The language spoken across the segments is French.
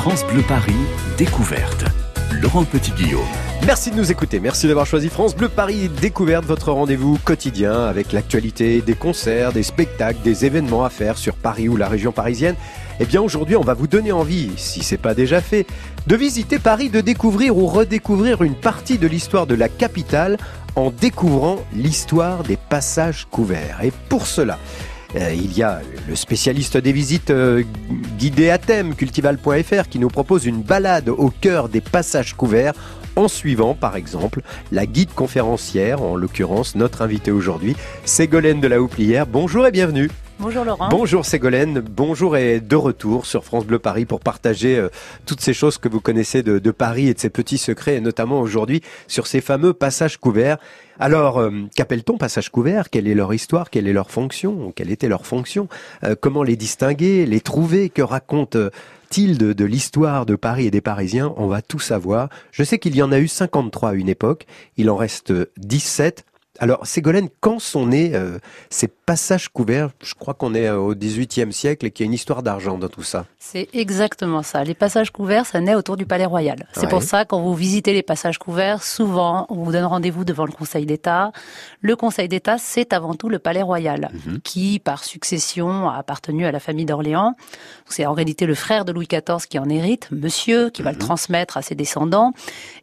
France Bleu Paris, découverte. Laurent Petit-Guillaume. Merci de nous écouter, merci d'avoir choisi France Bleu Paris Découverte, votre rendez-vous quotidien avec l'actualité, des concerts, des spectacles, des événements à faire sur Paris ou la région parisienne. Eh bien aujourd'hui on va vous donner envie, si c'est pas déjà fait, de visiter Paris, de découvrir ou redécouvrir une partie de l'histoire de la capitale en découvrant l'histoire des passages couverts. Et pour cela, euh, il y a le spécialiste des visites euh, guidées à thème, cultival.fr, qui nous propose une balade au cœur des passages couverts en suivant par exemple la guide conférencière, en l'occurrence notre invité aujourd'hui, Ségolène de la Houplière. Bonjour et bienvenue. Bonjour Laurent. Bonjour Ségolène, bonjour et de retour sur France Bleu Paris pour partager euh, toutes ces choses que vous connaissez de, Paris et de ses petits secrets, et notamment aujourd'hui sur ces fameux passages couverts. Alors, euh, qu'appelle-t-on passages couverts? Quelle est leur histoire? Quelle est leur fonction? Quelle était leur fonction? Euh, Comment les distinguer Les trouver? Que raconte-t-il de, de l'histoire de Paris et des Parisiens? On va tout savoir. Je sais qu'il y en a eu 53 à une époque, il en reste 17. Alors, Ségolène, quand sont nés euh, ces passages couverts Je crois qu'on est euh, au XVIIIe siècle et qu'il y a une histoire d'argent dans tout ça? C'est exactement ça. Les passages couverts, ça naît autour du Palais Royal. C'est ouais. pour ça, quand vous visitez les passages couverts, souvent, on vous donne rendez-vous devant le Conseil d'État. Le Conseil d'État, c'est avant tout le Palais Royal, -hmm. qui, par succession, a appartenu à la famille d'Orléans. C'est en réalité le frère de Louis XIV qui en hérite, monsieur, qui va le transmettre à ses descendants.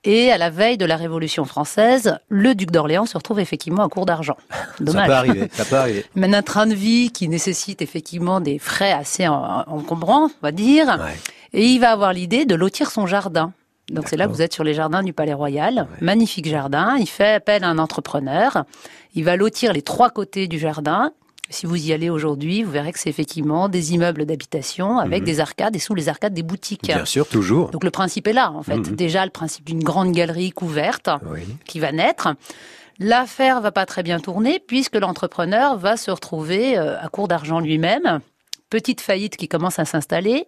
Et à la veille de la Révolution française, le duc d'Orléans se retrouve effectivement à court d'argent. Dommage. Ça peut arriver, ça peut arriver. Mais un train de vie qui nécessite effectivement des frais assez encombrants, on va dire. Ouais. Et il va avoir l'idée de lotir son jardin. Donc c'est là que vous êtes sur les jardins du Palais Royal. Ouais. Magnifique jardin. Il fait appel à un entrepreneur. Il va lotir les trois côtés du jardin. Si vous y allez aujourd'hui, vous verrez que c'est effectivement des immeubles d'habitation avec mmh. des arcades et sous les arcades des boutiques. Bien sûr, toujours. Donc le principe est là, en fait. Mmh. Déjà, le principe d'une grande galerie couverte oui. qui va naître. L'affaire va pas très bien tourner puisque l'entrepreneur va se retrouver euh, à court d'argent lui-même. Petite faillite qui commence à s'installer.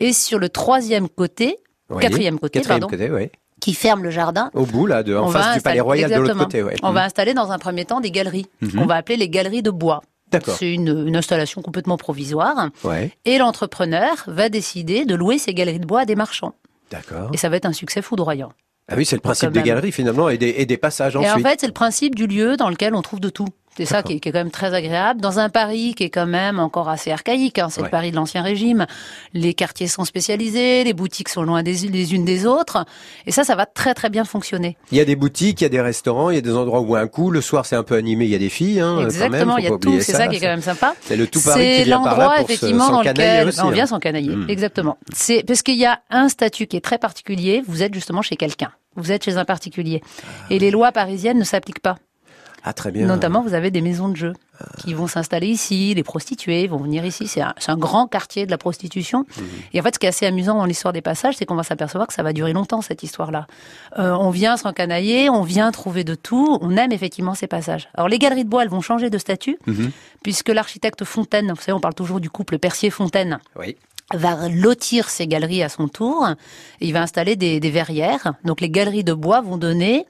Et sur le troisième côté, oui. quatrième côté, quatrième pardon, côté, oui. qui ferme le jardin. Au bout, là, de, en face du Palais Royal, de l'autre côté. Ouais. On mmh. va installer dans un premier temps des galeries, mmh. qu'on va appeler les galeries de bois. C'est une, une, installation complètement provisoire. Ouais. Et l'entrepreneur va décider de louer ces galeries de bois à des marchands. D'accord. Et ça va être un succès foudroyant. Ah oui, c'est le principe des galeries finalement et des, et des passages ensuite. Et en fait, c'est le principe du lieu dans lequel on trouve de tout. C'est ça qui est, qui est, quand même très agréable. Dans un Paris qui est quand même encore assez archaïque, hein, c'est ouais. le Paris de l'Ancien Régime. Les quartiers sont spécialisés, les boutiques sont loin des, les unes des autres. Et ça, ça va très très bien fonctionner. Il y a des boutiques, il y a des restaurants, il y a des endroits où un coup, le soir c'est un peu animé, il y a des filles. Hein, Exactement, il y a tout, c'est ça, ça, qui est quand même sympa. C'est le tout Paris qui vient par là pour effectivement dans lequel aussi, on vient hein. s'encanailler. Mmh. Exactement. C'est parce qu'il y a un statut qui est très particulier. Vous êtes justement chez quelqu'un. Vous êtes chez un particulier. Et les lois parisiennes ne s'appliquent pas. Ah, très bien. Notamment, vous avez des maisons de jeu qui vont s'installer ici, les prostituées vont venir ici. C'est un, un, grand quartier de la prostitution. Mmh. Et en fait, ce qui est assez amusant dans l'histoire des passages, c'est qu'on va s'apercevoir que ça va durer longtemps, cette histoire-là. Euh, on vient s'encanailler, on vient trouver de tout, on aime effectivement ces passages. Alors, les galeries de bois, elles vont changer de statut, mmh. puisque l'architecte Fontaine, vous savez, on parle toujours du couple Percier-Fontaine. Oui va lotir ses galeries à son tour. Il va installer des verrières. Donc les galeries de bois vont donner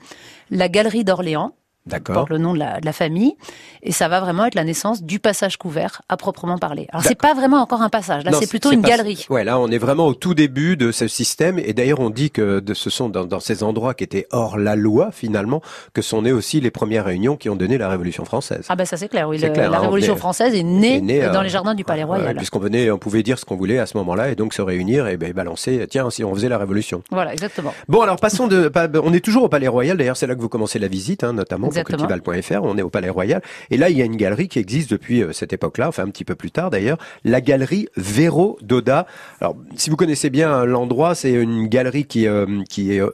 la galerie d'Orléans, D'accord. le nom de la, de la, famille. Et ça va vraiment être la naissance du passage couvert à proprement parler. Alors c'est pas vraiment encore un passage, là c'est plutôt une pas, galerie. Ouais, là on est vraiment au tout début de ce système. Et d'ailleurs on dit que de, ce sont dans, dans, ces endroits qui étaient hors la loi finalement que sont nées aussi les premières réunions qui ont donné la Révolution française. Ah ben ça c'est clair, oui. Le, clair, la hein, Révolution française est née, est née dans euh, les jardins du Palais Royal. Ouais, Puisqu'on venait, on pouvait dire ce qu'on voulait à ce moment-là et donc se réunir et ben, balancer, tiens, si on faisait la Révolution. Voilà, exactement. Bon alors passons de, on est toujours au Palais Royal. D'ailleurs c'est là que vous commencez la visite, hein, notamment pour cultival.fr on est au Palais Royal. Et là, il y a une galerie qui existe depuis euh, cette époque-là, enfin un petit peu plus tard d'ailleurs, la galerie Véro Doda. Alors, si vous connaissez bien l'endroit, c'est une galerie qui euh, qui est, euh,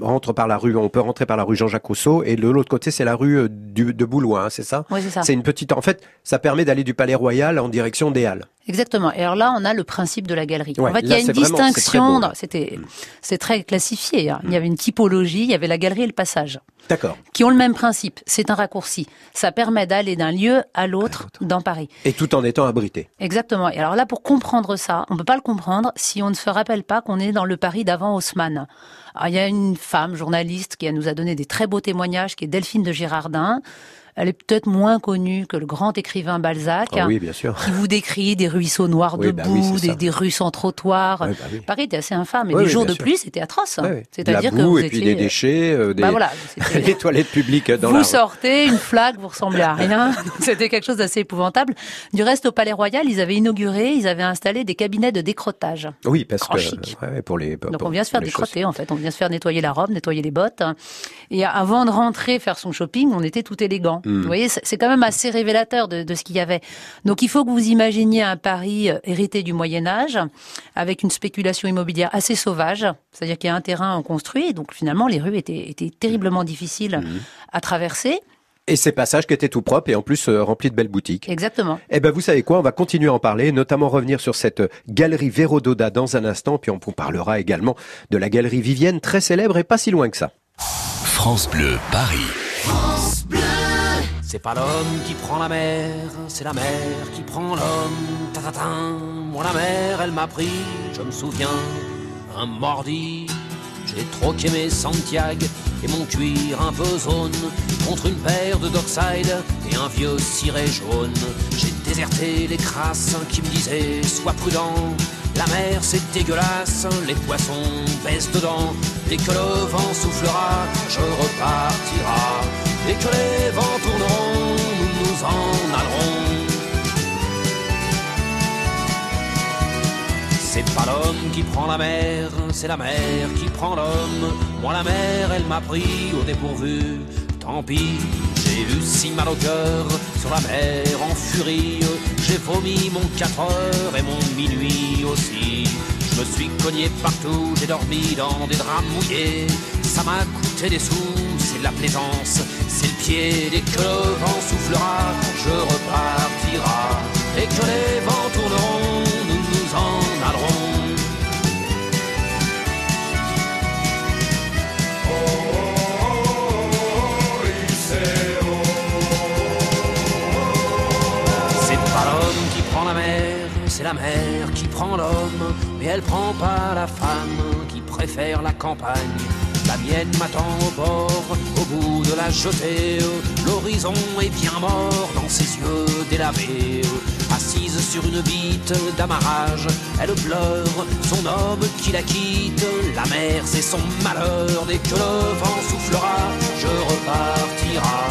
rentre par la rue, on peut rentrer par la rue Jean-Jacques Rousseau, et de l'autre côté, c'est la rue euh, du, de Boulois, hein, c'est ça? Oui, c'est ça. C'est une petite, en fait, ça permet d'aller du Palais Royal en direction des Halles. Exactement. Et alors là, on a le principe de la galerie. Ouais, en fait, il y a une distinction. C'était, c'est très classifié. Hein. Mm. Il y avait une typologie. Il y avait la galerie et le passage. D'accord. Qui ont le même principe. C'est un raccourci. Ça permet d'aller d'un lieu à l'autre dans Paris. Et tout en étant abrité. Exactement. Et alors là, pour comprendre ça, on peut pas le comprendre si on ne se rappelle pas qu'on est dans le Paris d'avant Haussmann. Alors, il y a une femme journaliste qui nous a donné des très beaux témoignages, qui est Delphine de Girardin. Elle est peut-être moins connue que le grand écrivain Balzac. Ah oui, bien sûr. Qui vous décrit des ruisseaux noirs de bah boue, des, rues sans trottoir. bah Paris était assez infâme. Et les jours de pluie, c'était atroce. C'est-à-dire que vous et puis des déchets, euh, des... Bah voilà, toilettes publiques dans vous la... Vous sortez, une flaque, vous ressemblez à rien. c'était quelque chose d'assez épouvantable. Du reste, au Palais Royal, ils avaient inauguré, ils avaient installé des cabinets de décrotage. Oui, parce que pour les. Donc on vient se faire décroter en fait, on vient se faire nettoyer la robe, nettoyer les bottes. Et avant de rentrer faire son shopping, on était tout élégant. Vous voyez, c'est quand même assez révélateur de, de ce qu'il y avait. Donc il faut que vous imaginiez un Paris euh, hérité du Moyen Âge, avec une spéculation immobilière assez sauvage. C'est-à-dire qu'il y a un terrain construit, donc finalement les rues étaient, étaient terriblement difficiles hmm. à traverser. Et ces passages qui étaient tout propres et en plus euh, remplis de belles boutiques. Exactement. Eh ben vous savez quoi, on va continuer à en parler, notamment revenir sur cette galerie Véro Doda dans un instant, puis on vous parlera également de la galerie Vivienne, très célèbre et pas si loin que ça. France Bleu, Paris. C'est pas l'homme qui prend la mer, c'est la mer qui prend l'homme. Ta, ta, ta. Moi la mer, elle m'a pris, je me souviens, un mordi j'ai troqué mes Santiago et mon cuir un peu zone contre une paire de Dockside et un vieux ciré jaune. J'ai déserté les crasses qui me disaient sois prudent. La mer c'est dégueulasse, les poissons baissent dedans. Dès que le vent soufflera, je repartira. Dès que les vents tourneront, nous nous en allerons. C'est pas l'homme qui prend la mer, c'est la mer qui prend l'homme. Moi la mer, elle m'a pris au dépourvu. Tant pis, j'ai eu si mal au cœur sur la mer en furie. J'ai vomi mon 4 heures et mon minuit aussi. Je me suis cogné partout, j'ai dormi dans des draps mouillés. Ça m'a coûté des sous, c'est de la plaisance, c'est le pied. Dès que le vent soufflera, je repartira. Dès que les vents tourneront, nous nous en c'est la mer qui prend l'homme, mais elle prend pas la femme qui préfère la campagne. Mienne m'attend au bord, au bout de la jetée. L'horizon est bien mort dans ses yeux délavés. Assise sur une bite d'amarrage, elle pleure son homme qui la quitte. La mer, c'est son malheur. Dès que le vent soufflera, je repartira.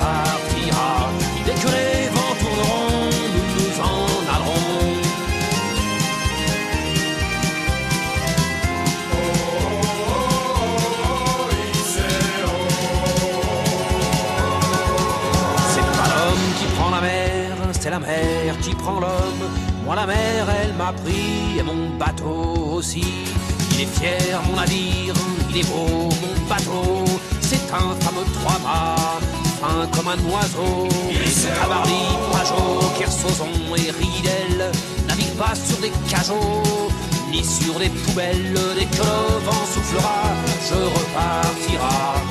Prend l'homme. Moi la mer, elle m'a pris et mon bateau aussi. Il est fier mon navire, il est beau mon bateau. C'est un fameux trois-mâts, fin comme un oiseau. Cabarly, Pajot, Kersozon et Ridel navigue pas sur des cajots ni sur des poubelles. Dès que le vent soufflera, je repartira.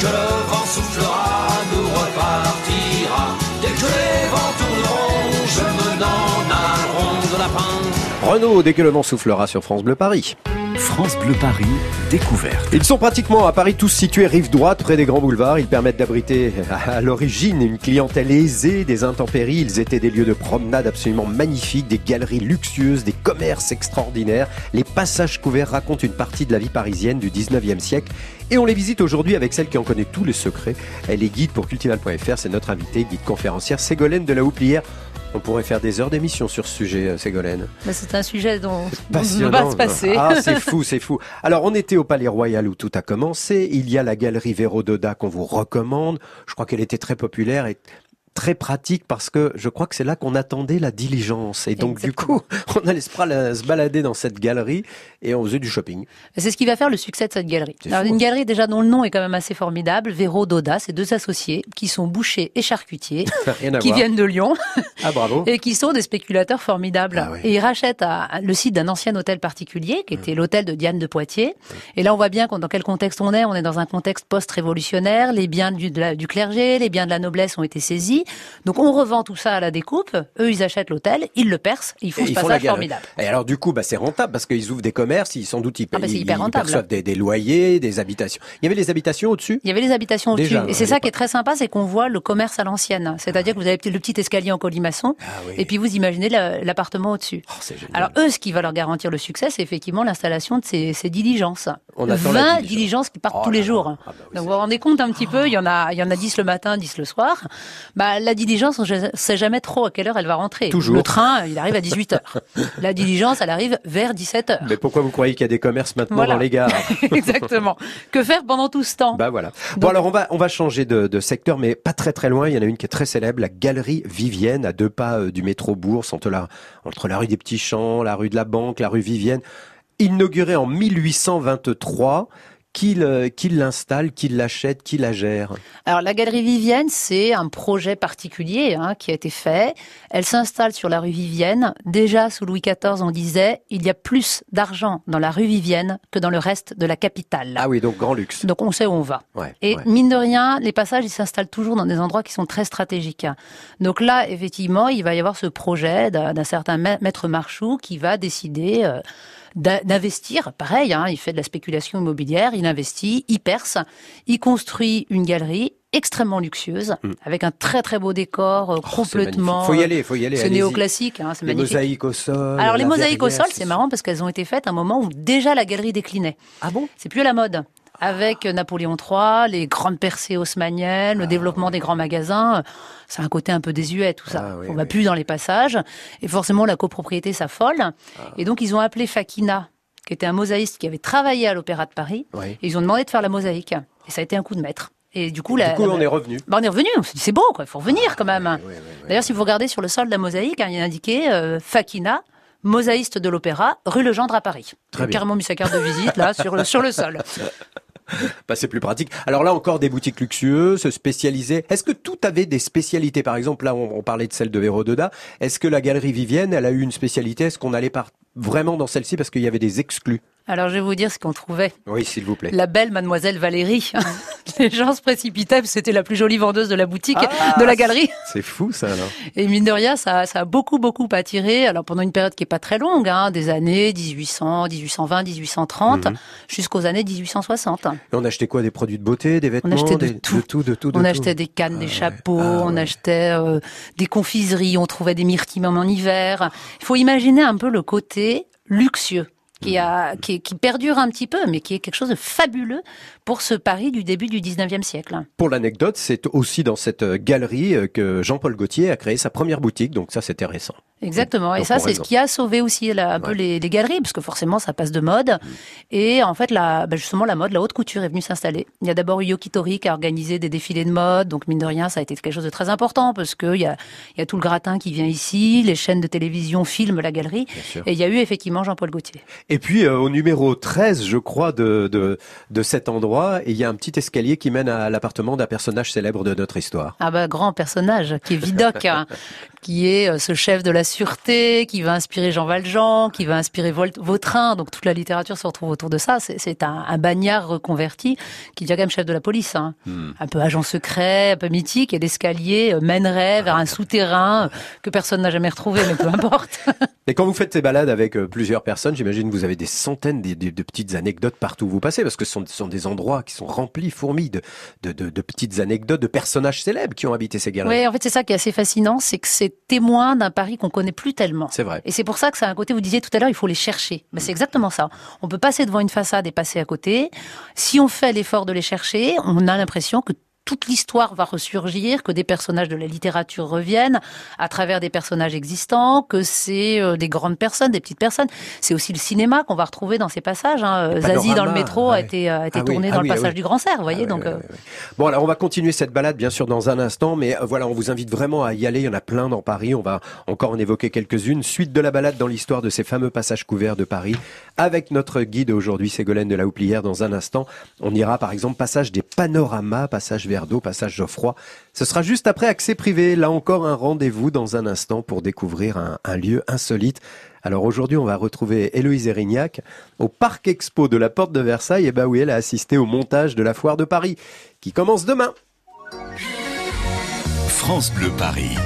que le vent soufflera, nous repartira. Dès que les vents tourneront, je me Renault dès que le vent soufflera sur France Bleu Paris. France Bleu Paris, découverte. Ils sont pratiquement à Paris tous situés rive droite près des grands boulevards. Ils permettent d'abriter à l'origine une clientèle aisée des intempéries. Ils étaient des lieux de promenade absolument magnifiques, des galeries luxueuses, des commerces extraordinaires. Les passages couverts racontent une partie de la vie parisienne du 19e siècle. Et on les visite aujourd'hui avec celle qui en connaît tous les secrets. Elle est guide pour cultival.fr. C'est notre invitée, guide conférencière Ségolène de la Houplière. On pourrait faire des heures d'émission sur ce sujet, euh, Ségolène. Mais c'est un sujet dont, on va se passer. Ah, c'est fou, c'est fou. Alors, on était au Palais Royal où tout a commencé. Il y a la galerie Véro Doda qu'on vous recommande. Je crois qu'elle était très populaire et très pratique parce que je crois que c'est là qu'on attendait la diligence. Et donc, Exactement. du coup, on allait se, balader dans cette galerie et on faisait du shopping. C'est ce qui va faire le succès de cette galerie. Alors, fou. une galerie déjà dont le nom est quand même assez formidable, Véro Doda, c'est deux associés qui sont bouchers et charcutiers, qui viennent de Lyon Ah, bravo. et qui sont des spéculateurs formidables. Ah oui. Et ils rachètent à- le site d'un ancien hôtel particulier, qui était l'hôtel de Diane de Poitiers. Et là, on voit bien dans quel contexte on est. On est dans un contexte post-révolutionnaire. Les biens du, de la- du clergé, les biens de la noblesse ont été saisis. Donc, on revend tout ça à la découpe. Eux, ils achètent l'hôtel, ils le percent, ils font Et ce ils font la passage galerie. formidable. Et alors du coup, bah, c'est rentable parce qu'ils ouvrent des commerces, ils sans doute ils, Ah bah, ils- hyper ils rentable. perçoivent des, des loyers, des habitations. Il y avait les habitations au-dessus? Il y avait les habitations au-dessus. Et c'est ça qui est très sympa, c'est qu'on voit le commerce à l'ancienne. C'est-à-dire que vous avez le petit escalier en colimaçon, Ah oui. et puis vous imaginez la- l'appartement au-dessus. Oh. Alors eux, ce qui va leur garantir le succès, c'est effectivement l'installation de ces, ces diligences. On attend la 20 diligence. diligences qui partent Oh tous les jours. Ah bah oui, Donc vous vous rendez compte un petit peu, il y en a, il y en a 10 le matin, 10 le soir. Bah, la diligence, on ne sait jamais trop à quelle heure elle va rentrer. Toujours. Le train, il arrive à 18 heures. La diligence, elle arrive vers 17 heures. Mais pourquoi vous croyez qu'il y a des commerces maintenant Voilà. dans les gares Exactement. Que faire pendant tout ce temps? Bah voilà. bon Donc- alors on va on va changer de, de secteur, mais pas très très loin. Il y en a une qui est très célèbre, la Galerie Vivienne, à deux pas euh, du métro Bourse, entre la entre la rue des Petits Champs, la rue de la Banque, la rue Vivienne. Inaugurée en 1823. Qui le- qui l'installe, qui l'achète, qui la gère? Alors la galerie Vivienne, c'est un projet particulier hein, qui a été fait. Elle s'installe sur la rue Vivienne. Déjà sous Louis XIV, on disait il y a plus d'argent dans la rue Vivienne que dans le reste de la capitale. Ah oui, donc grand luxe. Donc on sait où on va. Ouais, Et ouais. mine de rien, les passages, ils s'installent toujours dans des endroits qui sont très stratégiques. Donc là, effectivement, il va y avoir ce projet d'un certain ma- maître Marchou qui va décider euh, d'investir. Pareil, hein, il fait de la spéculation immobilière, il investit, il perce, il construit une galerie extrêmement luxueuse, avec un très très beau décor, euh, Mm. Oh, c'est complètement... Faut y aller, faut y aller. C'est néoclassique, hein, c'est Les magnifique. mosaïques au sol. Alors les mosaïques au sol, c'est marrant parce qu'elles ont été faites à un moment où déjà la galerie déclinait. Ah bon? C'est plus à la mode. Avec Napoléon III, les grandes percées haussmanniennes, le développement des grands magasins, c'est un côté un peu désuet tout ça. Ah oui, On va oui. plus dans les passages et forcément la copropriété s'affole. Ah. Et donc ils ont appelé Fakina, qui était un mosaïste qui avait travaillé à l'Opéra de Paris, Oui. et ils ont demandé de faire la mosaïque. Et ça a été un coup de maître. Et du coup, la, Du coup, la- on est revenu. bah, on est revenu. On s'est dit c'est beau, quoi. Il faut revenir quand même. D'ailleurs, si vous regardez sur le sol de la mosaïque, hein, il y a indiqué euh, Fakina, mosaïste de l'Opéra, rue Legendre à Paris. Très carrément mis sa carte de visite là sur le sur le sol. Bah, c'est plus pratique. Alors là encore des boutiques luxueuses, spécialisées. Est-ce que tout avait des spécialités? Par exemple, là on, on parlait de celle de Véro Doda. Est-ce que la galerie Vivienne, elle a eu une spécialité? Est-ce qu'on allait par- vraiment dans celle-ci parce qu'il y avait des exclus? Alors, je vais vous dire ce qu'on trouvait. Oui, s'il vous plaît. La belle mademoiselle Valérie. Les gens se précipitaient, c'était la plus jolie vendeuse de la boutique, Ah, de la galerie. C'est fou ça alors. Et mine de rien, ça, ça a beaucoup, beaucoup attiré. Alors, pendant une période qui est pas très longue, hein, des années 1800, 1820, 1830, Mhm. jusqu'aux années 1860. Et on achetait quoi Des produits de beauté, des vêtements achetait de des- tout. de tout, de tout, de On tout. achetait des cannes, des chapeaux, Ah on ouais. achetait euh, des confiseries, on trouvait des myrtilles même en hiver. Il faut imaginer un peu le côté luxueux qui, perdure un petit peu, mais qui est quelque chose de fabuleux pour ce Paris du début du 19e siècle. Pour l'anecdote, c'est aussi dans cette galerie euh, que Jean-Paul Gaultier a créé sa première boutique, donc ça c'était récent. Exactement. Et ça, c'est ce qui a sauvé aussi un peu les, les galeries, parce que forcément, ça passe de mode. Et en fait, la, bah, justement, la mode, la haute couture est venue s'installer. Il y a d'abord Yokitori qui a organisé des défilés de mode. Donc, mine de rien, ça a été quelque chose de très important, parce qu'il y a, y a tout le gratin qui vient ici, les chaînes de télévision filment la galerie. Et il y a eu effectivement Jean-Paul Gaultier. Et puis euh, au numéro 13, je crois, de, de, de cet endroit, il y a un petit escalier qui mène à l'appartement d'un personnage célèbre de notre histoire. Ah bah, grand personnage, qui est Vidocq, hein, qui est euh, ce chef de la sûreté, qui va inspirer Jean Valjean, qui va inspirer Vautrin. Donc toute la littérature se retrouve autour de ça. C'est- un, un bagnard reconverti qui devient quand même chef de la police. hein. Un peu agent secret, un peu mythique. Et l'escalier euh, mènerait vers un souterrain euh, que personne n'a jamais retrouvé, mais peu importe. Et quand vous faites ces balades avec euh, plusieurs personnes, j'imagine que vous avez des centaines de, de- de petites anecdotes partout où vous passez, parce que ce sont, ce sont des endroits qui sont remplis, fourmis de- de petites anecdotes de personnages célèbres qui ont habité ces galeries. Oui, en fait, c'est ça qui est assez fascinant, c'est que c'est témoin d'un Paris qu'on connaît plus tellement. C'est vrai. Et c'est pour ça que c'est un côté, vous disiez tout à l'heure, il faut les chercher. Mais c'est exactement ça. On peut passer devant une façade et passer à côté. Si on fait l'effort de les chercher, on a l'impression que toute l'histoire va ressurgir, que des personnages de la littérature reviennent à travers des personnages existants, que c'est euh, des grandes personnes, des petites personnes. C'est aussi le cinéma qu'on va retrouver dans ces passages. Hein. Zazie dans le métro a été, a été Ah oui, tourné ah dans oui, le ah passage oui. du Grand Cerf, vous voyez. Donc, euh. Bon, alors on va continuer cette balade bien sûr dans un instant, mais euh, voilà, on vous invite vraiment à y aller. Il y en a plein dans Paris. On va encore en évoquer quelques-unes. Suite de la balade dans l'histoire de ces fameux passages couverts de Paris, avec notre guide aujourd'hui, Ségolène de la Houplière. Dans un instant, on ira par exemple passage des panoramas, passage Passage Geoffroy. Ce sera juste après accès privé. Là encore un rendez-vous dans un instant pour découvrir un, un lieu insolite. Alors aujourd'hui, on va retrouver Héloïse Erignac au Parc Expo de la Porte de Versailles, et bah oui, elle a assisté au montage de la Foire de Paris, qui commence demain. France Bleu Paris.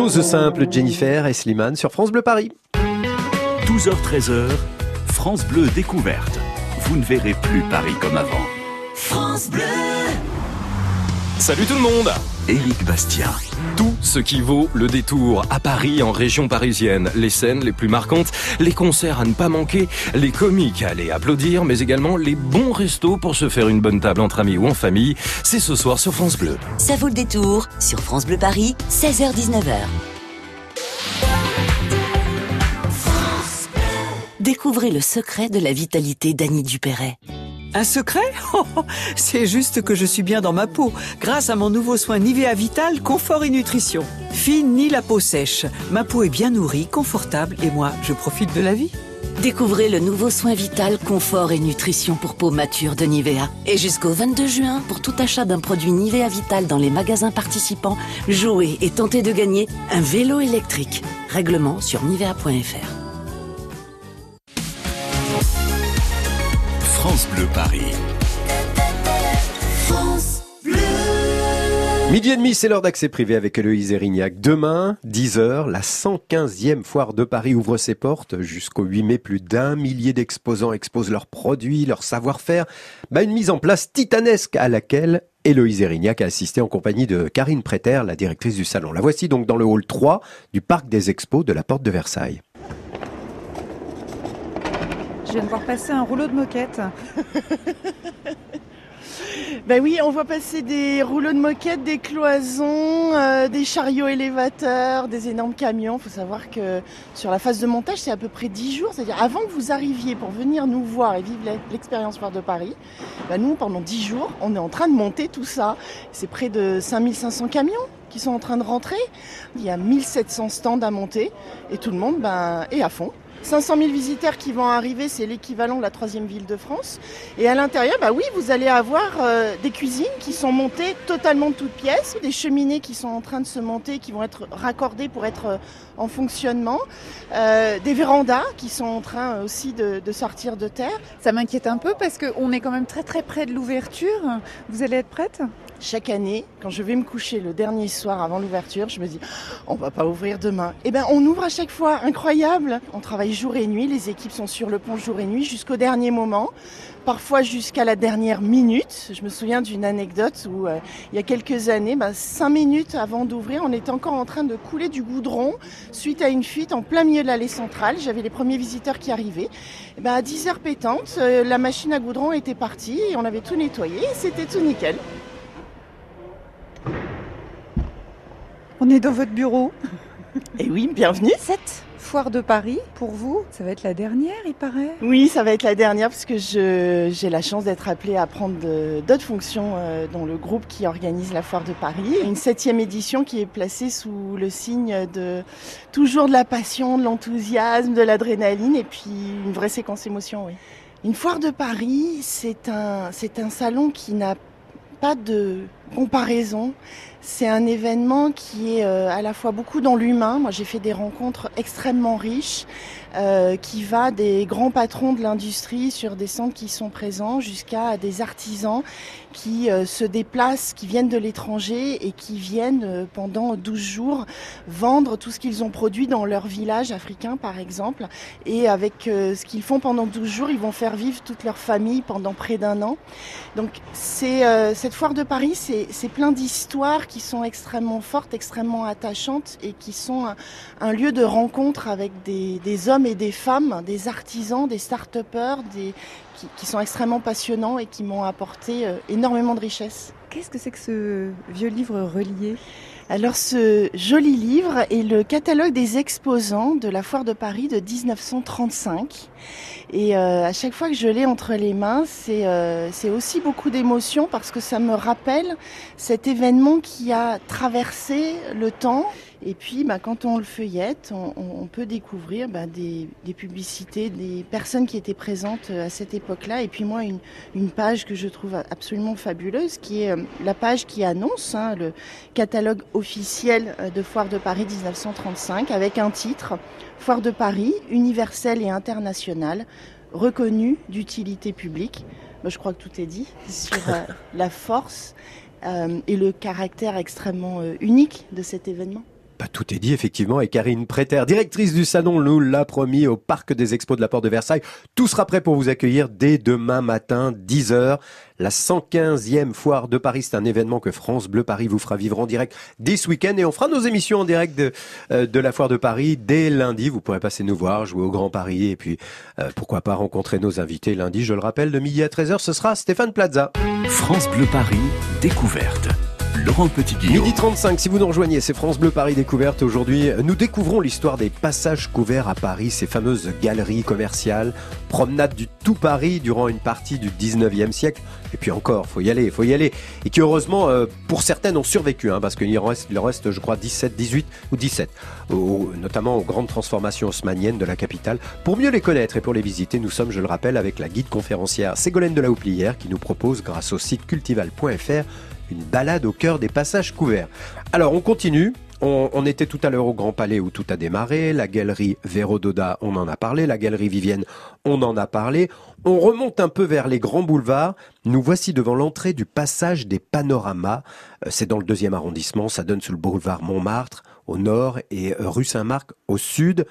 Les choses simples, Jennifer et Slimane sur France Bleu Paris. 12h-13h, France Bleu découverte. Vous ne verrez plus Paris comme avant. France Bleu. Salut tout le monde Éric Bastien. Ce qui vaut le détour à Paris, en région parisienne. Les scènes les plus marquantes, les concerts à ne pas manquer, les comiques à aller applaudir, mais également les bons restos pour se faire une bonne table entre amis ou en famille. C'est ce soir sur France Bleu. Ça vaut le détour sur France Bleu Paris, 16h-19h. Découvrez le secret de la vitalité d'Annie Dupéret. Un secret C'est juste que je suis bien dans ma peau, grâce à mon nouveau soin Nivea Vital Confort et Nutrition. Fine ni la peau sèche, ma peau est bien nourrie, confortable et moi, je profite de la vie. Découvrez le nouveau soin vital, confort et nutrition pour peau mature de Nivea. Et jusqu'au 22 juin, pour tout achat d'un produit Nivea Vital dans les magasins participants, jouez et tentez de gagner un vélo électrique. Règlement sur nivea.fr. France Bleu Paris. Midi et demi, c'est l'heure d'accès privé avec Héloïse Erignac. Demain, 10h, la 115e foire de Paris ouvre ses portes. Jusqu'au 8 mai, plus d'un millier d'exposants exposent leurs produits, leur savoir-faire. Bah, une mise en place titanesque à laquelle Héloïse Erignac a assisté en compagnie de Karine Préter, la directrice du salon. La voici donc dans le hall 3 du parc des expos de la porte de Versailles. Je viens de voir passer un rouleau de moquette. Ben oui, on voit passer des rouleaux de moquette, des cloisons, euh, des chariots élévateurs, des énormes camions. Il faut savoir que sur la phase de montage, c'est à peu près 10 jours. C'est-à-dire avant que vous arriviez pour venir nous voir et vivre l'expérience Foire de Paris, ben nous, pendant 10 jours, on est en train de monter tout ça. C'est près de 5500 camions qui sont en train de rentrer. Il y a 1700 stands à monter et tout le monde ben, est à fond. 500 000 visiteurs qui vont arriver, c'est l'équivalent de la troisième ville de France. Et à l'intérieur, bah oui, vous allez avoir euh, des cuisines qui sont montées totalement de toutes pièces, des cheminées qui sont en train de se monter, qui vont être raccordées pour être euh, en fonctionnement, euh, des vérandas qui sont en train aussi de, de sortir de terre. Ça m'inquiète un peu parce qu'on est quand même très très près de l'ouverture. Vous allez être prête? Chaque année, quand je vais me coucher le dernier soir avant l'ouverture, je me dis, on va pas ouvrir demain. Eh ben, on ouvre à chaque fois, incroyable. On travaille jour et nuit, les équipes sont sur le pont jour et nuit jusqu'au dernier moment, parfois jusqu'à la dernière minute. Je me souviens d'une anecdote où euh, il y a quelques années, bah, cinq minutes avant d'ouvrir, on était encore en train de couler du goudron suite à une fuite en plein milieu de l'allée centrale. J'avais les premiers visiteurs qui arrivaient. Et ben, à 10 heures pétantes, euh, la machine à goudron était partie et on avait tout nettoyé et c'était tout nickel. On est dans votre bureau. Et oui, bienvenue. Cette foire de Paris, pour vous, ça va être la dernière, il paraît Oui, ça va être la dernière parce que j'ai la chance d'être appelée à prendre d'autres fonctions euh, dans le groupe qui organise la foire de Paris. Une septième édition qui est placée sous le signe de toujours de la passion, de l'enthousiasme, de l'adrénaline et puis une vraie séquence émotion, oui. Une foire de Paris, c'est un, c'est un salon qui n'a pas de comparaison. C'est un événement qui est euh, à la fois beaucoup dans l'humain. Moi, j'ai fait des rencontres extrêmement riches, euh, qui va des grands patrons de l'industrie sur des centres qui sont présents jusqu'à des artisans qui euh, se déplacent, qui viennent de l'étranger et qui viennent euh, pendant 12 jours vendre tout ce qu'ils ont produit dans leur village africain, par exemple. Et avec euh, ce qu'ils font pendant 12 jours, ils vont faire vivre toute leur famille pendant près d'un an. Donc, c'est euh, cette foire de Paris, c'est c'est plein d'histoires qui sont extrêmement fortes, extrêmement attachantes et qui sont un, lieu de rencontre avec des, hommes et des femmes, des artisans, des start-upers, qui, qui sont extrêmement passionnants et qui m'ont apporté euh, énormément de richesse. Qu'est-ce que c'est que ce vieux livre relié? Alors ce joli livre est le catalogue des exposants de la foire de Paris de 1935. Et euh, à chaque fois que je l'ai entre les mains, c'est euh, c'est aussi beaucoup d'émotion parce que ça me rappelle cet événement qui a traversé le temps. Et puis, bah, quand on le feuillette, on, peut découvrir bah, des, des publicités, des personnes qui étaient présentes euh, à cette époque-là. Et puis moi, une, une page que je trouve absolument fabuleuse, qui est euh, la page qui annonce hein, le catalogue officiel euh, de Foire de Paris 1935, avec un titre Foire de Paris, universelle et internationale, reconnue d'utilité publique. Bah, je crois que tout est dit sur euh, la force euh, et le caractère extrêmement euh, unique de cet événement. Bah, tout est dit effectivement et Karine Préter, directrice du salon, nous l'a promis au parc des expos de la Porte de Versailles. Tout sera prêt pour vous accueillir dès demain matin 10h. La 115e foire de Paris, c'est un événement que France Bleu Paris vous fera vivre en direct dès ce week-end et on fera nos émissions en direct de, euh, de la foire de Paris dès lundi. Vous pourrez passer nous voir, jouer au Grand Paris et puis euh, pourquoi pas rencontrer nos invités lundi, je le rappelle, de midi à 13h, ce sera Stéphane Plaza. France Bleu Paris, découverte. Laurent Petit-Guillaume. Midi 35, si vous nous rejoignez, c'est France Bleu Paris Découverte. Aujourd'hui, nous découvrons l'histoire des passages couverts à Paris, ces fameuses galeries commerciales, promenades du tout Paris durant une partie du 19e siècle. Et puis encore, faut y aller, faut y aller. Et qui heureusement, euh, pour certaines, ont survécu, hein, parce qu'il en reste, je crois, 17, 18 ou 17, au- notamment aux grandes transformations haussmanniennes de la capitale. Pour mieux les connaître et pour les visiter, nous sommes, je le rappelle, avec la guide conférencière Ségolène de la Houplière, qui nous propose, grâce au site cultival.fr, une balade au cœur des passages couverts. Alors on continue. On, était tout à l'heure au Grand Palais où tout a démarré. La galerie Vérododa, on en a parlé. La galerie Vivienne, on en a parlé. On remonte un peu vers les grands boulevards. Nous voici devant l'entrée du passage des panoramas. Euh, C'est dans le deuxième arrondissement. Ça donne sous le boulevard Montmartre au nord et euh, rue Saint-Marc au sud.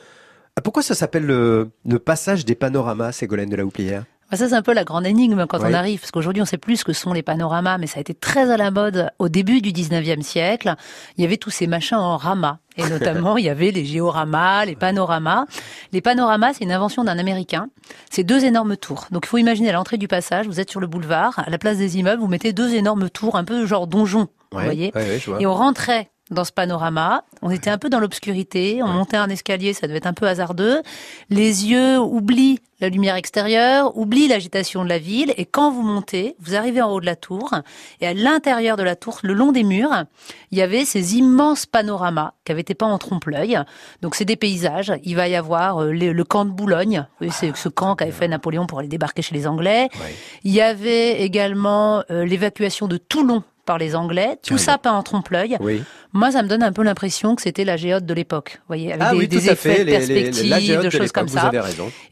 Ah, Pourquoi ça s'appelle le, le passage des panoramas, Ségolène de la Houplière? Ça, c'est un peu la grande énigme quand on arrive, parce qu'aujourd'hui, on sait plus ce que sont les panoramas, mais ça a été très à la mode au début du 19e siècle. Il y avait tous ces machins en rama. Et notamment, il y avait les géoramas, les panoramas. Les panoramas, c'est une invention d'un Américain. C'est deux énormes tours. Donc, il faut imaginer à l'entrée du passage, vous êtes sur le boulevard, à la place des immeubles, vous mettez deux énormes tours, un peu genre donjon, vous voyez. ouais, ouais. Et on rentrait dans ce panorama. On était un peu dans l'obscurité. On montait un escalier, ça devait être un peu hasardeux. Les yeux oublient la lumière extérieure, oublient l'agitation de la ville. Et quand vous montez, vous arrivez en haut de la tour. Et à l'intérieur de la tour, le long des murs, il y avait ces immenses panoramas qui avaient été peints en trompe-l'œil. Donc c'est des paysages. Il va y avoir euh, le, camp de Boulogne. C'est ce camp qu'avait fait Napoléon pour aller débarquer chez les Anglais. Il y avait également euh, l'évacuation de Toulon par les Anglais. Tout ça peint en trompe-l'œil. Oui. Moi, ça me donne un peu l'impression que c'était la géode de l'époque. Vous voyez, avec Ah des, oui, des effets de les- les- les- de choses comme ça.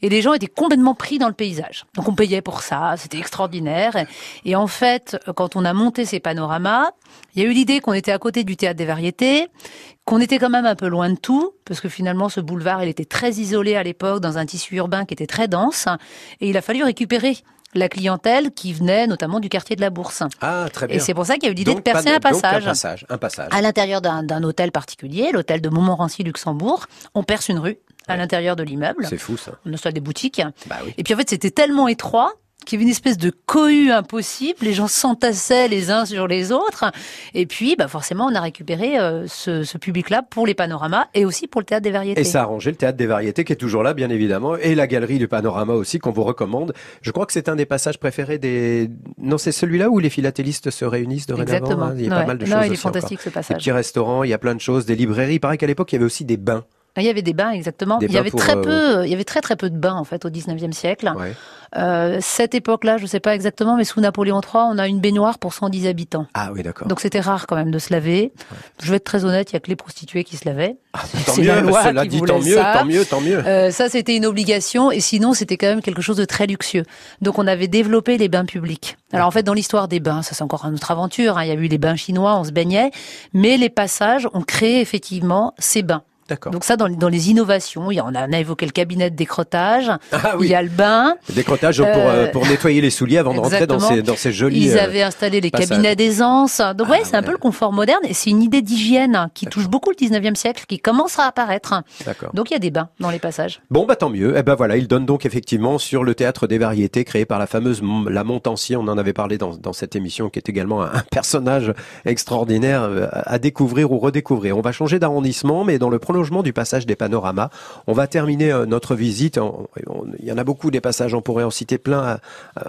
Et les gens étaient complètement pris dans le paysage. Donc on payait pour ça, c'était extraordinaire. Et en fait, quand on a monté ces panoramas, il y a eu l'idée qu'on était à côté du théâtre des variétés, qu'on était quand même un peu loin de tout, parce que finalement ce boulevard, il était très isolé à l'époque dans un tissu urbain qui était très dense, et il a fallu récupérer la clientèle qui venait notamment du quartier de la Bourse. Ah, très bien. Et c'est pour ça qu'il y a eu l'idée de percer un passage. un passage. Un passage. À l'intérieur d'un hôtel particulier, l'hôtel de Montmorency-Luxembourg, on perce une rue à l'intérieur de l'immeuble. C'est fou ça. On installe des boutiques. Bah oui. Et puis en fait, c'était tellement étroit qu'il y avait une espèce de cohue impossible. Les gens s'entassaient les uns sur les autres. Et puis, bah forcément, on a récupéré euh, ce, ce public-là pour les panoramas et aussi pour le théâtre des variétés. Et ça a arrangé le théâtre des variétés qui est toujours là, bien évidemment, et la galerie du panorama aussi qu'on vous recommande. Je crois que c'est un des passages préférés des. Non, c'est celui-là où les philatélistes se réunissent dorénavant. Exactement. hein. Il y a Ouais. pas mal de Non, choses. il est aussi fantastique, encore. ce passage. Des petits restaurants, il y a plein de choses, des librairies. Il paraît qu'à l'époque il y avait aussi des bains. Il y avait des bains, exactement. Des il y avait très euh, peu, il y avait très très peu de bains en fait au 19e siècle. Ouais. Euh, cette époque-là, je ne sais pas exactement, mais sous Napoléon III, on a une baignoire pour 110 habitants. Ah oui, d'accord. Donc c'était rare quand même de se laver. Je vais être très honnête, il y a que les prostituées qui se lavaient. Tant c'est mieux, la loi cela qui dit, tant mieux, ça. tant mieux, tant mieux. Euh, ça, c'était une obligation, et sinon, c'était quand même quelque chose de très luxueux. Donc, on avait développé les bains publics. Alors, en fait, dans l'histoire des bains, ça c'est encore une autre aventure. hein. Il y a eu les bains chinois, on se baignait, mais les passages ont créé effectivement ces bains. D'accord. Donc ça, dans, les- dans les innovations, il y a, on, a, on a évoqué le cabinet de décrotage, Ah oui. il y a le bain. Décrotage pour, euh, Euh, pour nettoyer les souliers avant de rentrer dans ces, dans ces jolis. Ils euh, avaient installé les passages. cabinets d'aisance. Donc Ah ouais, c'est un peu le confort moderne et c'est une idée d'hygiène qui touche beaucoup le 19e siècle, qui commence à apparaître. D'accord. Donc il y a des bains dans les passages. Bon, bah tant mieux. Eh ben voilà, il donne donc effectivement sur le théâtre des variétés créé par la fameuse la Montancier. On en avait parlé dans, dans cette émission, qui est également un, un personnage extraordinaire à découvrir ou redécouvrir. On va changer d'arrondissement, mais dans le du passage des panoramas, on va terminer euh, notre visite. Il y en a beaucoup des passages, on pourrait en citer plein.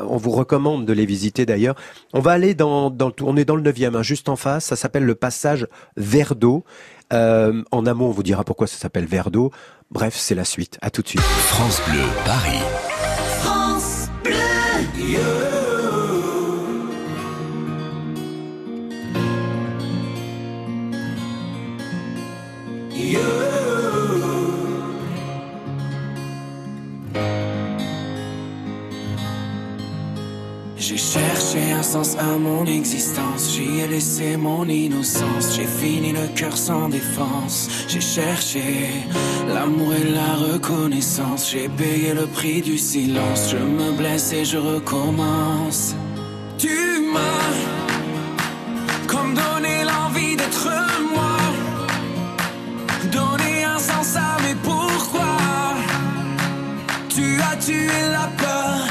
On vous recommande de les visiter d'ailleurs. On va aller dans, dans on est dans le 9e, hein, juste en face. Ça s'appelle le passage Vert d'eau. Euh, en amont, on vous dira pourquoi ça s'appelle Vert d'eau. Bref, c'est la suite. À tout de suite. France Bleu, Paris. Sens à mon existence. J'y ai laissé mon innocence. J'ai fini le cœur sans défense. J'ai cherché l'amour et la reconnaissance. J'ai payé le prix du silence. Je me blesse et je recommence. Tu m'as comme donné l'envie d'être moi. Donner un sens à mes pourquoi. Tu as tué la peur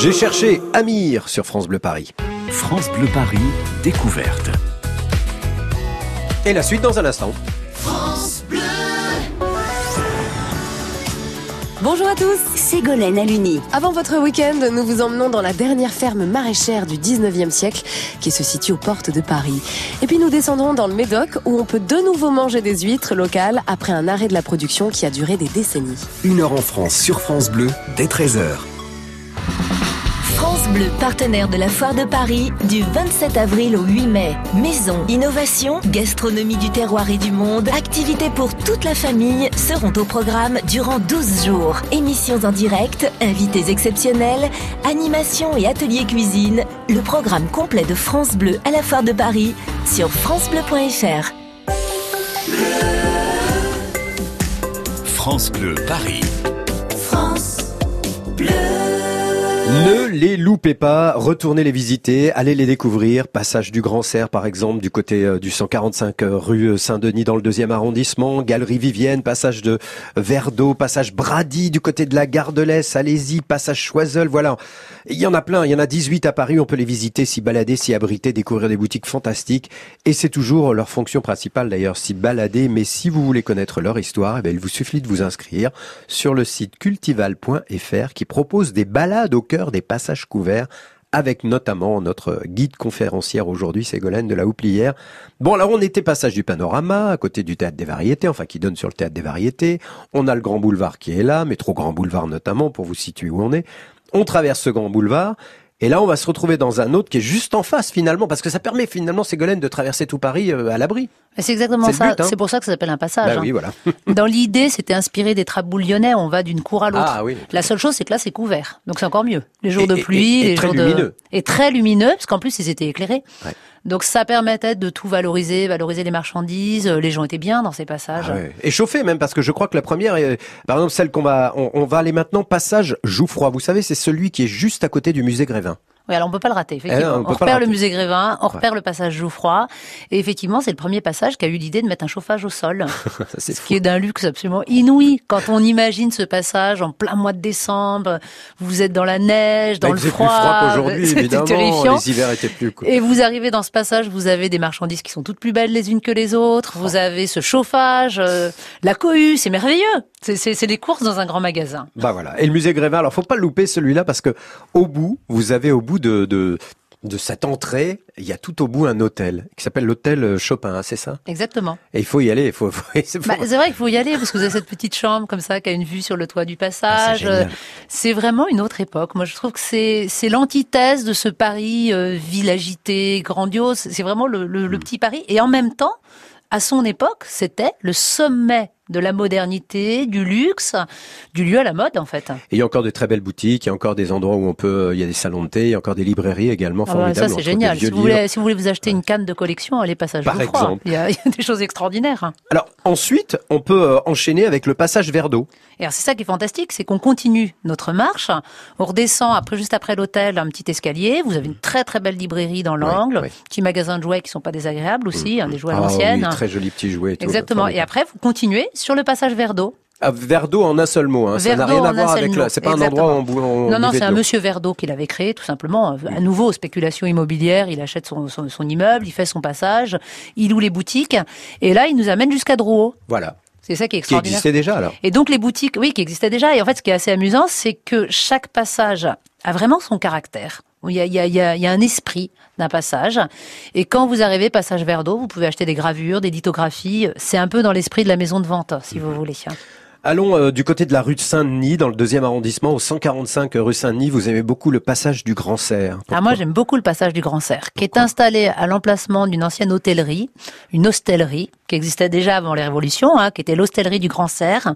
J'ai cherché Amir sur France Bleu Paris. France Bleu Paris, découverte. Et la suite dans un instant. France Bleu. Bonjour à tous, Ségolène Aluni. Avant votre week-end, nous vous emmenons dans la dernière ferme maraîchère du 19e siècle qui se situe aux portes de Paris. Et puis nous descendrons dans le Médoc où on peut de nouveau manger des huîtres locales après un arrêt de la production qui a duré des décennies. Une heure en France sur France Bleu, dès 13h. France Bleu, partenaire de la Foire de Paris, du 27 avril au 8 mai. Maison, innovation, gastronomie du terroir et du monde, activités pour toute la famille seront au programme durant 12 jours. Émissions en direct, invités exceptionnels, animations et ateliers cuisine. Le programme complet de France Bleu à la Foire de Paris sur francebleu.fr. France Bleu Paris. Ne les loupez pas, retournez les visiter, allez les découvrir. Passage du Grand Cerf, par exemple, du côté euh, du 145 euh, rue Saint-Denis dans le deuxième arrondissement. Galerie Vivienne, passage de Verdeau, passage Brady du côté de la Gare de. Allez-y, passage Choiseul, voilà. Il y en a plein, il y en a 18 à Paris. On peut les visiter, s'y balader, s'y abriter, découvrir des boutiques fantastiques. Et c'est toujours leur fonction principale d'ailleurs, s'y balader. Mais si vous voulez connaître leur histoire, eh bien, il vous suffit de vous inscrire sur le site cultival.fr qui propose des balades au cœur des passages couverts avec notamment notre guide conférencière aujourd'hui, Ségolène de la Houplière. Bon, alors on était passage du Panorama, à côté du Théâtre des Variétés, enfin qui donne sur le Théâtre des Variétés. On a le Grand Boulevard qui est là, métro Grand Boulevard notamment, pour vous situer où on est. On traverse ce Grand Boulevard, Et là, on va se retrouver dans un autre qui est juste en face finalement, parce que ça permet finalement Ségolène de traverser tout Paris euh, à l'abri. C'est exactement ça. hein. C'est pour ça que ça s'appelle un passage. Bah hein. oui, voilà. Dans l'idée, c'était inspiré des trappes lyonnais. On va d'une cour à l'autre. Ah oui. La seule chose, c'est que là, c'est couvert. Donc c'est encore mieux. Les jours Et- de pluie, et- et les très jours lumineux. de et très lumineux, parce qu'en plus ils étaient éclairés. Ouais. Donc ça permettait de tout valoriser, valoriser les marchandises. Euh, Les gens étaient bien dans ces passages. Ah ouais. Et chauffé même, parce que je crois que la première, est, par exemple celle qu'on va, on, on va aller maintenant passage Jouffroy. Vous savez, c'est celui qui est juste à côté du musée Grévin. Oui, alors on peut pas le rater, effectivement. Eh non, on on repère le musée Grévin, on repère le passage Jouffroy. Et effectivement, c'est le premier passage qui a eu l'idée de mettre un chauffage au sol. Ce qui est d'un luxe absolument inouï. Quand on imagine ce passage en plein mois de décembre, vous êtes dans la neige, dans Bah, le froid. plus froid qu'aujourd'hui, évidemment. terrifiant. Les hivers étaient plus cool. Et vous arrivez dans ce passage, vous avez des marchandises qui sont toutes plus belles les unes que les autres. Oh. Vous avez ce chauffage, euh, la cohue, c'est merveilleux. C'est- les courses dans un grand magasin. Bah voilà. Et le musée Grévin, alors faut pas louper celui-là parce que au bout, vous avez au bout de, de, de cette entrée, il y a tout au bout un hôtel qui s'appelle l'hôtel Chopin, hein, c'est ça? Exactement. Et il faut y aller, il faut. Bah, c'est vrai qu'il faut y aller parce que vous avez cette petite chambre comme ça qui a une vue sur le toit du passage. Ah, c'est. Euh, vraiment une autre époque. Moi, je trouve que c'est c'est l'antithèse de ce Paris euh, ville agité, grandiose. C'est vraiment le, le, le petit Paris. Et en même temps, à son époque, c'était le sommet de la modernité, du luxe, du lieu à la mode en fait. Et il y a encore de très belles boutiques, il y a encore des endroits où on peut, il y a des salons de thé, il y a encore des librairies également Ah bah, formidables. ça c'est génial. Si vous, voulez, si vous voulez vous acheter une canne de collection, allez passage Par exemple. Il y, a, il y a des choses extraordinaires. Alors ensuite, on peut euh, enchaîner avec le passage vers d'eau. Et alors c'est ça qui est fantastique, c'est qu'on continue notre marche, on redescend après juste après l'hôtel un petit escalier, vous avez une très très belle librairie dans l'angle, oui. petit magasin de jouets qui sont pas désagréables aussi, hein, des jouets à Ah l'ancienne. oui, très jolis petits jouets. et tout. Exactement. Et après vous continuez sur le passage vers d'eau. Ah, vers d'eau en un seul mot. Hein. Ça n'a rien à voir avec le. C'est pas un endroit où on, Non, non, c'est un monsieur Verdeau qui l'avait créé, tout simplement. À nouveau, spéculation immobilière, il achète son, son, son immeuble, il fait son passage, il loue les boutiques, et là, il nous amène jusqu'à Drouot. Voilà. C'est ça qui est Qui extraordinaire. existait déjà alors. Et donc les boutiques, oui, qui existaient déjà. Et en fait, ce qui est assez amusant, c'est que chaque passage a vraiment son caractère. Il y a, il y a, il y a, il y a un esprit d'un passage. Et quand vous arrivez passage vers d'eau, vous pouvez acheter des gravures, des lithographies. C'est un peu dans l'esprit de la maison de vente, si vous voulez. Allons euh, du côté de la rue de Saint-Denis, dans le deuxième arrondissement, au 145 rue Saint-Denis. Vous aimez beaucoup le passage du Grand Serre. Ah, moi, j'aime beaucoup le passage du Grand Cerf, qui est installé à l'emplacement d'une ancienne hôtellerie, une hostellerie, qui existait déjà avant les révolutions, hein, qui était l'hostellerie du Grand Cerf.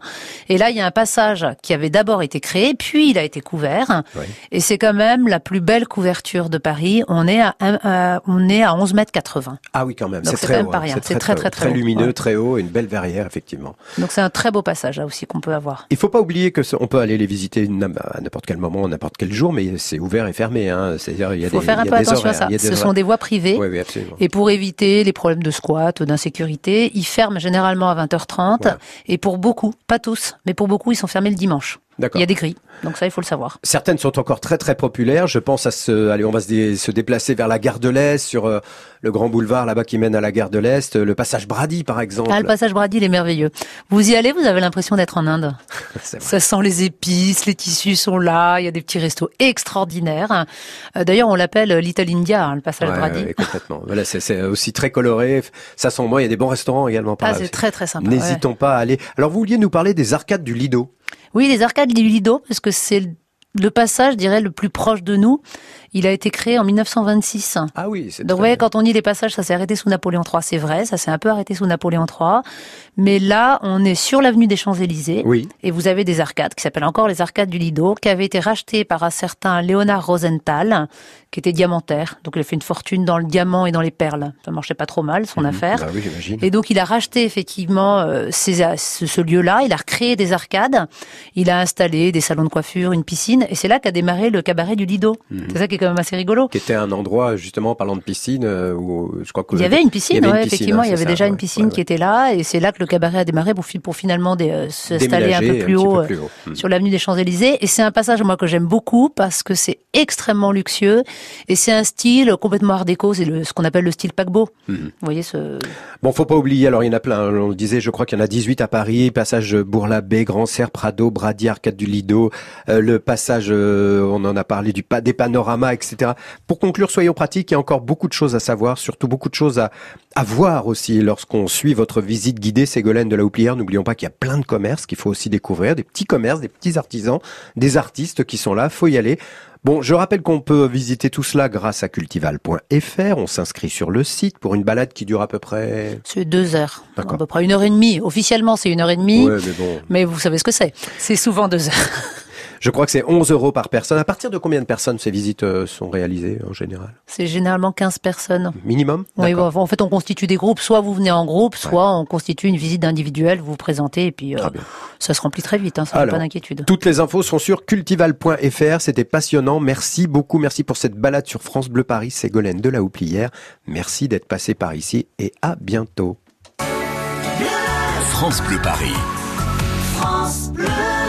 Et là, il y a un passage qui avait d'abord été créé, puis il a été couvert. Et c'est quand même la plus belle couverture de Paris. On est à, à- on est à 11 mètres 80. Ah oui, quand même. C'est très haut. hein. C'est très, très, très, très haut. lumineux, Ouais. très haut, une belle verrière, effectivement. Donc c'est un très beau passage, là aussi, qu'on peut avoir. Il faut pas oublier que ce- on peut aller les visiter à n'importe quel moment, n'importe quel jour, mais c'est ouvert et fermé. Hein. C'est-à-dire, il y a faut des, faire un il y a peu des attention à ça. Ce sont des voies privées. Oui, oui, absolument. Et pour éviter les problèmes de squat, d'insécurité, ils ferment généralement à 20h30. Et pour beaucoup, pas tous, mais pour beaucoup, ils sont fermés le dimanche. Il y a des grilles. Donc ça, il faut le savoir. Certaines sont encore très très populaires. Je pense à ce, allez, on va se, dé- se déplacer vers la gare de l'Est, sur euh, le grand boulevard là-bas qui mène à la gare de l'Est, le passage Brady par exemple. Ah, le passage Brady, il est merveilleux. Vous y allez, vous avez l'impression d'être en Inde. Ça sent les épices, les tissus sont là, il y a des petits restos extraordinaires. Euh, D'ailleurs, on l'appelle Little India, hein, le passage Ouais, Brady. ouais, complètement. Voilà, c'est- aussi très coloré. Ça sent bon. Il y a des bons restaurants également par Ah, c'est très très sympa. N'hésitons pas à aller. Alors, vous vouliez nous parler des arcades du Lido? Oui, les arcades du Lido, parce que c'est le- passage, je dirais, le plus proche de nous. Il a été créé en 1926. Ah oui, c'est Donc, vous voyez, quand on dit les passages, ça s'est arrêté sous Napoléon III, c'est vrai, ça s'est un peu arrêté sous Napoléon III. Mais là, on est sur l'avenue des Champs-Élysées. Oui. Et vous avez des arcades qui s'appellent encore les arcades du Lido, qui avaient été rachetées par un certain Léonard Rosenthal, qui était diamantaire. Donc, il a fait une fortune dans le diamant et dans les perles. Ça marchait pas trop mal, son affaire. Bah oui, j'imagine. Et donc il a racheté effectivement euh, ces- ce, ce lieu-là, il a recréé des arcades, il a installé des salons de coiffure, une piscine, et c'est là qu'a démarré le cabaret du Lido. Mhm. C'est ça qui est quand même assez rigolo. Qui était un endroit justement parlant de piscine euh, où je crois que Il y avait une piscine, il y avait ouais, une piscine, effectivement, hein, il y avait ça, déjà une piscine ouais, qui était là, et c'est là que le cabaret a démarré pour, fi- pour finalement euh, s'installer un peu plus un petit haut, peu euh, plus haut. Mhm. sur l'avenue des Champs-Élysées. Et c'est un passage moi que j'aime beaucoup parce que c'est extrêmement luxueux et c'est un style complètement art déco, c'est ce qu'on appelle le style paquebot. Mhm. Vous voyez ce Bon, faut pas oublier, alors il y en a plein, on le disait, je crois qu'il y en a 18 à Paris, passage Bourg-l'Abbé, Grand Serre, Prado, Brady, Arcade du Lido, euh, le passage, euh, on en a parlé, du pa des panoramas, etc. Pour conclure, soyons pratiques, il y a encore beaucoup de choses à savoir, surtout beaucoup de choses à, à voir aussi lorsqu'on suit votre visite guidée Ségolène de la Houplière. N'oublions pas qu'il y a plein de commerces qu'il faut aussi découvrir, des petits commerces, des petits artisans, des artistes qui sont là, faut y aller. Bon, je rappelle qu'on peut visiter tout cela grâce à cultival.fr. On s'inscrit sur le site pour une balade qui dure à peu près... C'est deux heures. D'accord. À peu près une heure et demie. Officiellement, c'est une heure et demie. Ouais, mais bon. Mais vous savez ce que c'est. C'est souvent deux heures. Je crois que c'est 11 euros par personne. À partir de combien de personnes ces visites euh, sont réalisées en général? C'est généralement 15 personnes. Minimum? Oui, bon, en fait, on constitue des groupes. Soit vous venez en groupe, soit on constitue une visite individuelle, vous vous présentez, et puis euh, ça se remplit très vite, hein, ça n'a Alors, pas d'inquiétude. Toutes les infos sont sur cultival.fr. C'était passionnant. Merci beaucoup. Merci pour cette balade sur France Bleu Paris. Ségolène de la Houplière. Merci d'être passé par ici et à bientôt. France Bleu Paris.